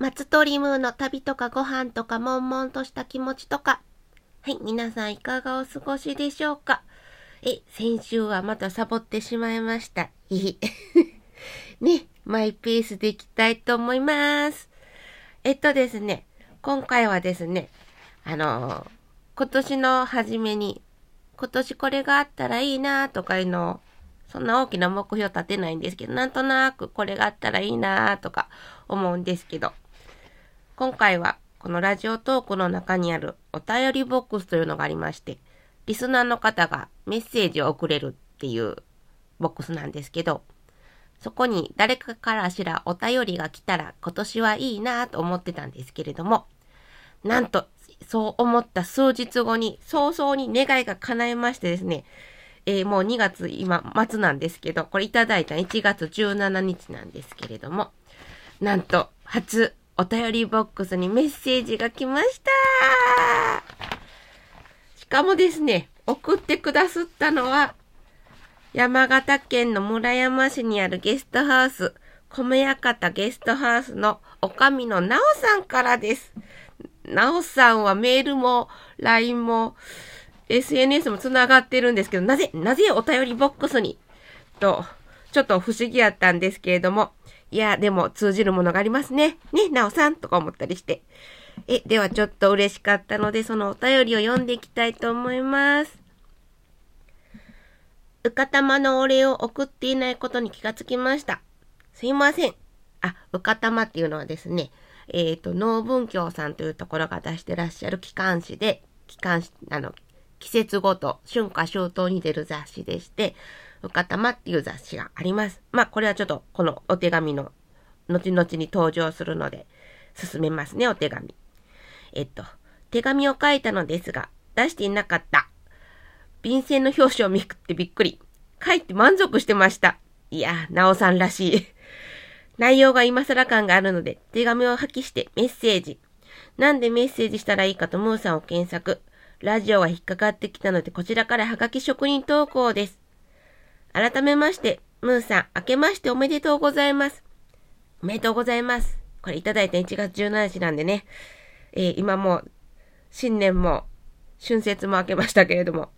松鳥ムーの旅とかご飯とか悶々とした気持ちとか。はい、皆さんいかがお過ごしでしょうか？え、先週はまたサボってしまいました。ひひ。ね、マイペースでいきたいと思います。えっとですね、今回はですね、あのー、今年の初めに、今年これがあったらいいなとかいうのをそんな大きな目標立てないんですけど、なんとなくこれがあったらいいなとか思うんですけど、今回はこのラジオトークの中にあるお便りボックスというのがありまして、リスナーの方がメッセージを送れるっていうボックスなんですけど、そこに誰かからしらお便りが来たら今年はいいなと思ってたんですけれども、なんと、そう思った数日後に早々に願いが叶いましてですね、えー、もう2月今末なんですけど、これいただいた1月17日なんですけれども、なんと初お便りボックスにメッセージが来ましたしかもですね、送ってくださったのは、山形県の村山市にあるゲストハウス、米屋方ゲストハウスのおかみのなおさんからです。なおさんはメールも LINE も SNS も繋がってるんですけど、なぜ、なぜお便りボックスに？と、ちょっと不思議やったんですけれども、いや、でも通じるものがありますね。ね、なおさんとか思ったりして。え、ではちょっと嬉しかったので、そのお便りを読んでいきたいと思います。うかたまのお礼を送っていないことに気がつきました。すいません。あ、うかたまっていうのはですね、えっ、ー、と、農文教さんというところが出してらっしゃる機関誌で、機関誌、あの、季節ごと、春夏秋冬に出る雑誌でして、うかたまっていう雑誌があります。まあ、これはちょっと、このお手紙の、後々に登場するので、進めますね、お手紙。えっと、手紙を書いたのですが、出していなかった。便箋の表紙をめくってびっくり。書いて満足してました。いや、なおさんらしい。内容が今更感があるので、手紙を破棄してメッセージ。なんでメッセージしたらいいかとムーさんを検索。ラジオが引っかかってきたので、こちらからハガキ職人投稿です。改めまして、ムーさん、明けましておめでとうございます。おめでとうございます。これいただいた1月17日なんでね、えー、今も、新年も、春節も明けましたけれども。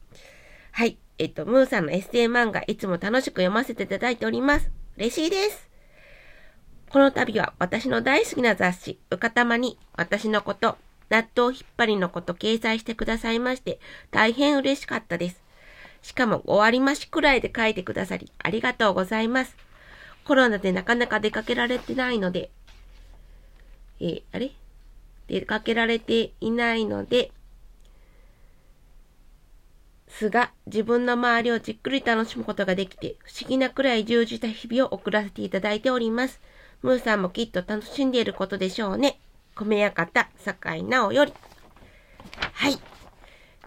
はい。えっと、ムーさんのエッセイ漫画、いつも楽しく読ませていただいております。嬉しいです。この度は私の大好きな雑誌、うかたまに私のこと、納豆引っ張りのこと掲載してくださいまして、大変嬉しかったです。しかも終わりましくらいで書いてくださり、ありがとうございます。コロナでなかなか出かけられてないので、えー、あれ？出かけられていないので、すが、自分の周りをじっくり楽しむことができて、不思議なくらい充実した日々を送らせていただいております。ムーさんもきっと楽しんでいることでしょうね。米屋方、坂井直より。はい。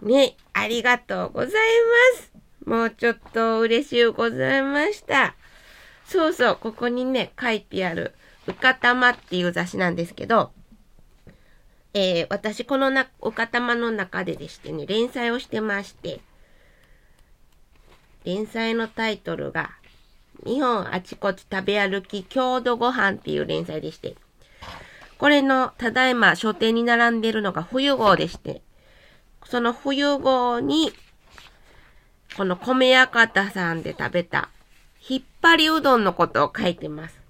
ね、ありがとうございます。もうちょっと嬉しゅうございました。そうそう、ここにね、書いてある、うかたまっていう雑誌なんですけど、えー、私、このな、うかたまの中ででしてね、連載をしてまして、連載のタイトルが、日本あちこち食べ歩き郷土ご飯っていう連載でして、これの、ただいま書店に並んでるのが冬号でして、その冬号に、この米屋方さんで食べた、引っ張りうどんのことを書いてます。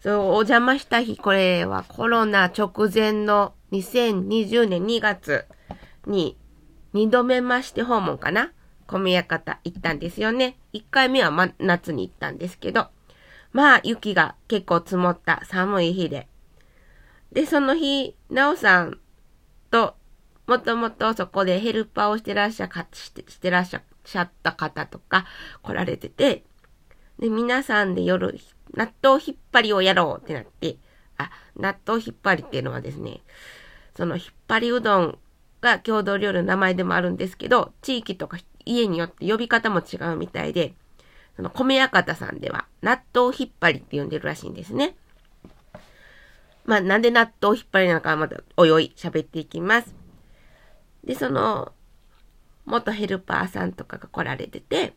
そう、お邪魔した日、これはコロナ直前の2020年2月に、二度目まして訪問かな？米屋方行ったんですよね。一回目は、ま、夏に行ったんですけど、まあ雪が結構積もった寒い日で、で、その日、なおさんと、もともとそこでヘルパーをしてらっしゃか、してしてらっしゃった方とか来られてて、で、皆さんで夜、納豆引っ張りをやろうってなって、あ、納豆引っ張りっていうのはですね、その引っ張りうどんが郷土料理の名前でもあるんですけど、地域とか家によって呼び方も違うみたいで、その米屋方さんでは納豆引っ張りって呼んでるらしいんですね。まあ、なんで納豆引っ張りなのかまたおいおい喋っていきます。で、その、元ヘルパーさんとかが来られてて、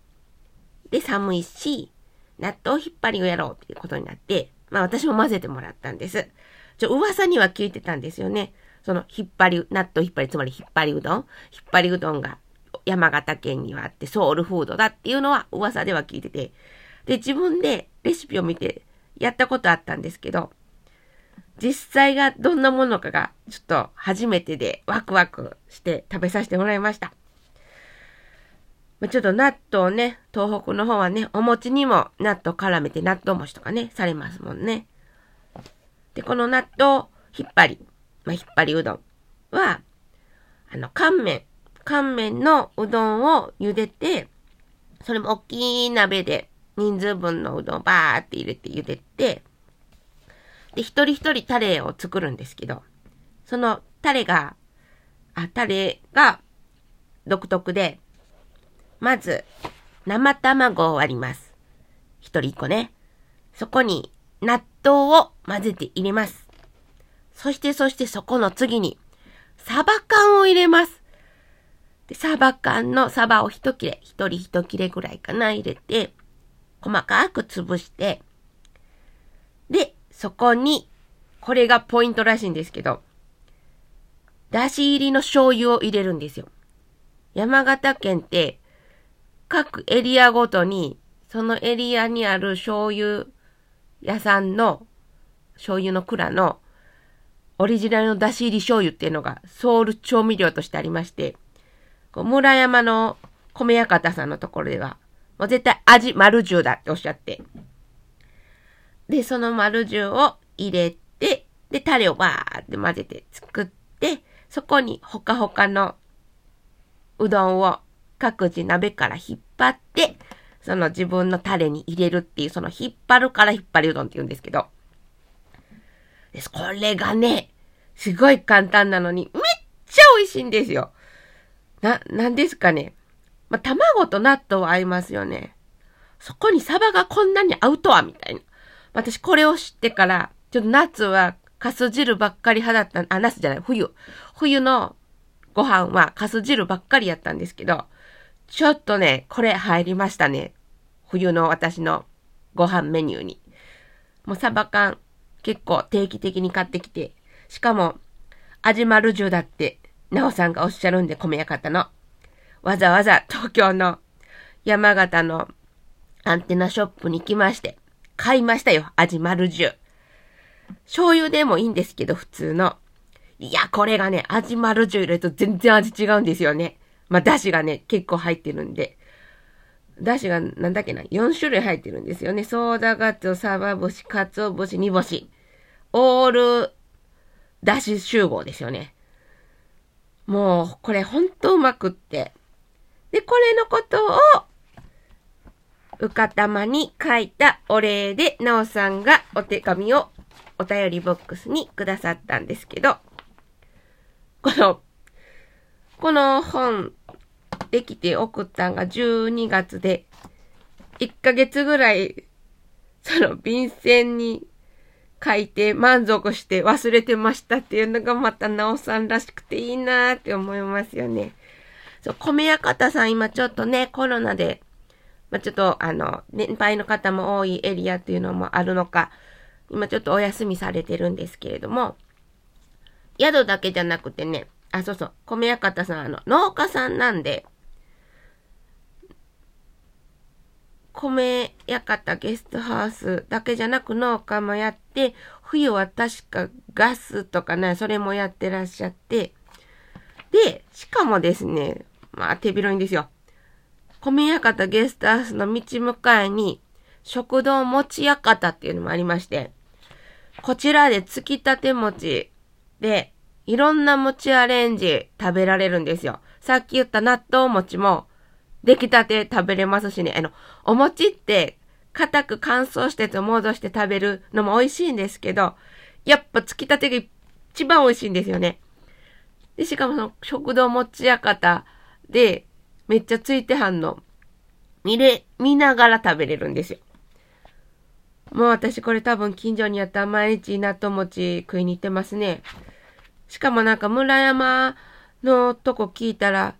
で、寒いし、納豆引っ張りをやろうっていうことになって、まあ私も混ぜてもらったんです。ちょ、噂には聞いてたんですよね。その、引っ張り、納豆引っ張り、つまり引っ張りうどん？引っ張りうどんが山形県にはあってソウルフードだっていうのは噂では聞いてて。で、自分でレシピを見てやったことあったんですけど、実際がどんなものかがちょっと初めてでワクワクして食べさせてもらいました。ちょっと納豆ね、東北の方はね、お餅にも納豆絡めて納豆餅とかね、されますもんね。で、この納豆引っ張り、まあ、引っ張りうどんは、あの、乾麺、乾麺のうどんを茹でて、それも大きい鍋で人数分のうどんをバーって入れて茹でて、で、一人一人タレを作るんですけど、そのタレが、あ、タレが独特で、まず、生卵を割ります。一人一個ね。そこに納豆を混ぜて入れます。そしてそしてそこの次に、サバ缶を入れます。で、サバ缶のサバを一切れ、一人一切れぐらいかな、入れて、細かく潰して、で、そこに、これがポイントらしいんですけど、だし入りの醤油を入れるんですよ。山形県って、各エリアごとに、そのエリアにある醤油屋さんの醤油の蔵のオリジナルの出し入り醤油っていうのがソウル調味料としてありまして、村山の米屋方さんのところでは、もう絶対味丸十だっておっしゃって。で、その丸十を入れて、で、タレをバーって混ぜて作って、そこにほかほかのうどんを各自鍋から引っ張って、その自分のタレに入れるっていう、その引っ張るから引っ張りうどんって言うんですけど。です。これがね、すごい簡単なのに、めっちゃ美味しいんですよ。な、なんですかね。まあ、卵と納豆は合いますよね。そこにサバがこんなに合うとは、みたいな。私これを知ってから、ちょっと夏はカス汁ばっかり派だった、あ、夏じゃない、冬。冬のご飯はカス汁ばっかりやったんですけど、ちょっとね、これ入りましたね。冬の私のご飯メニューに。もうサバ缶結構定期的に買ってきて、しかも味丸中だって、なおさんがおっしゃるんで米屋方の。わざわざ東京の山形のアンテナショップに行きまして、買いましたよ、味丸中。醤油でもいいんですけど、普通の。いや、これがね、味丸中入れると全然味違うんですよね。まあ、だしがね、結構入ってるんで。だしが、なんだっけな、4種類入ってるんですよね。ソーダガツオ、サバ節、カツオ節、煮干し。オール、だし集合ですよね。もう、これほんとうまくって。で、これのことを、うかたまに書いたお礼で、なおさんがお手紙をお便りボックスにくださったんですけど、この、この本できて送ったんが12月で、1ヶ月ぐらい、その便箋に書いて満足して忘れてましたっていうのがまたなおさんらしくていいなーって思いますよね。そう、米屋方さん今ちょっとね、コロナで、まあ、ちょっとあの、年配の方も多いエリアっていうのもあるのか、今ちょっとお休みされてるんですけれども、宿だけじゃなくてね、あ、そうそう、米屋方さん、あの、農家さんなんで、米館ゲストハウスだけじゃなく農家もやって、冬は確かガスとかね、それもやってらっしゃって、で、しかもですね、まあ手広いんですよ。米館ゲストハウスの道向かいに、食堂餅館っていうのもありまして、こちらでつきたて餅で、いろんな餅アレンジ食べられるんですよ。さっき言った納豆餅も、出来たて食べれますしね。あの、お餅って、硬く乾燥してと戻して食べるのも美味しいんですけど、やっぱつきたてが一番美味しいんですよね。で、しかもその食堂餅屋方で、めっちゃついてはんの、見れ、見ながら食べれるんですよ。もう私これ多分近所にあった毎日納豆餅食いに行ってますね。しかもなんか村山のとこ聞いたら、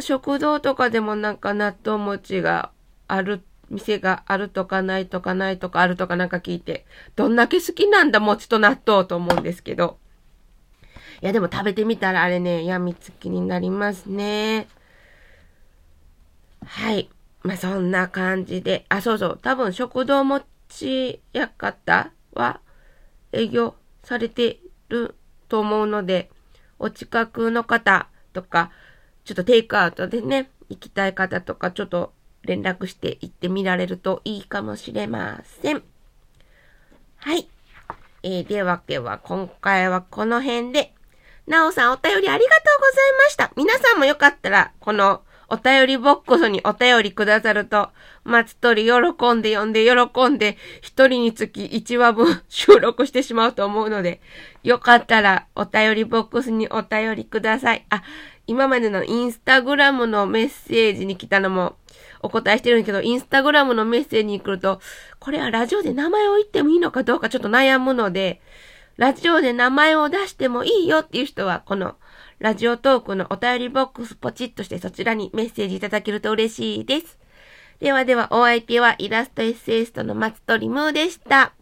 食堂とかでもなんか納豆餅がある店があるとかないとかないとかあるとかなんか聞いて、どんだけ好きなんだ餅と納豆と思うんですけど。いやでも食べてみたらあれね、やみつきになりますね。はい。まあそんな感じで。あ、そうそう。多分食堂餅屋方は営業されてると思うので、お近くの方とか、ちょっとテイクアウトでね、行きたい方とか、ちょっと連絡して行ってみられるといいかもしれません。はい。えー、ではでは、今回はこの辺で、なおさんお便りありがとうございました。皆さんもよかったら、このお便りボックスにお便りくださると、松鳥喜んで読んで喜んで、一人につき一話分収録してしまうと思うので、よかったらお便りボックスにお便りください。あ、今までのインスタグラムのメッセージに来たのもお答えしてるんだけど、インスタグラムのメッセージに来ると、これはラジオで名前を言ってもいいのかどうかちょっと悩むので、ラジオで名前を出してもいいよっていう人は、このラジオトークのお便りボックスポチッとしてそちらにメッセージいただけると嬉しいです。ではではお相手はイラストエッセイストの松鳥ムーでした。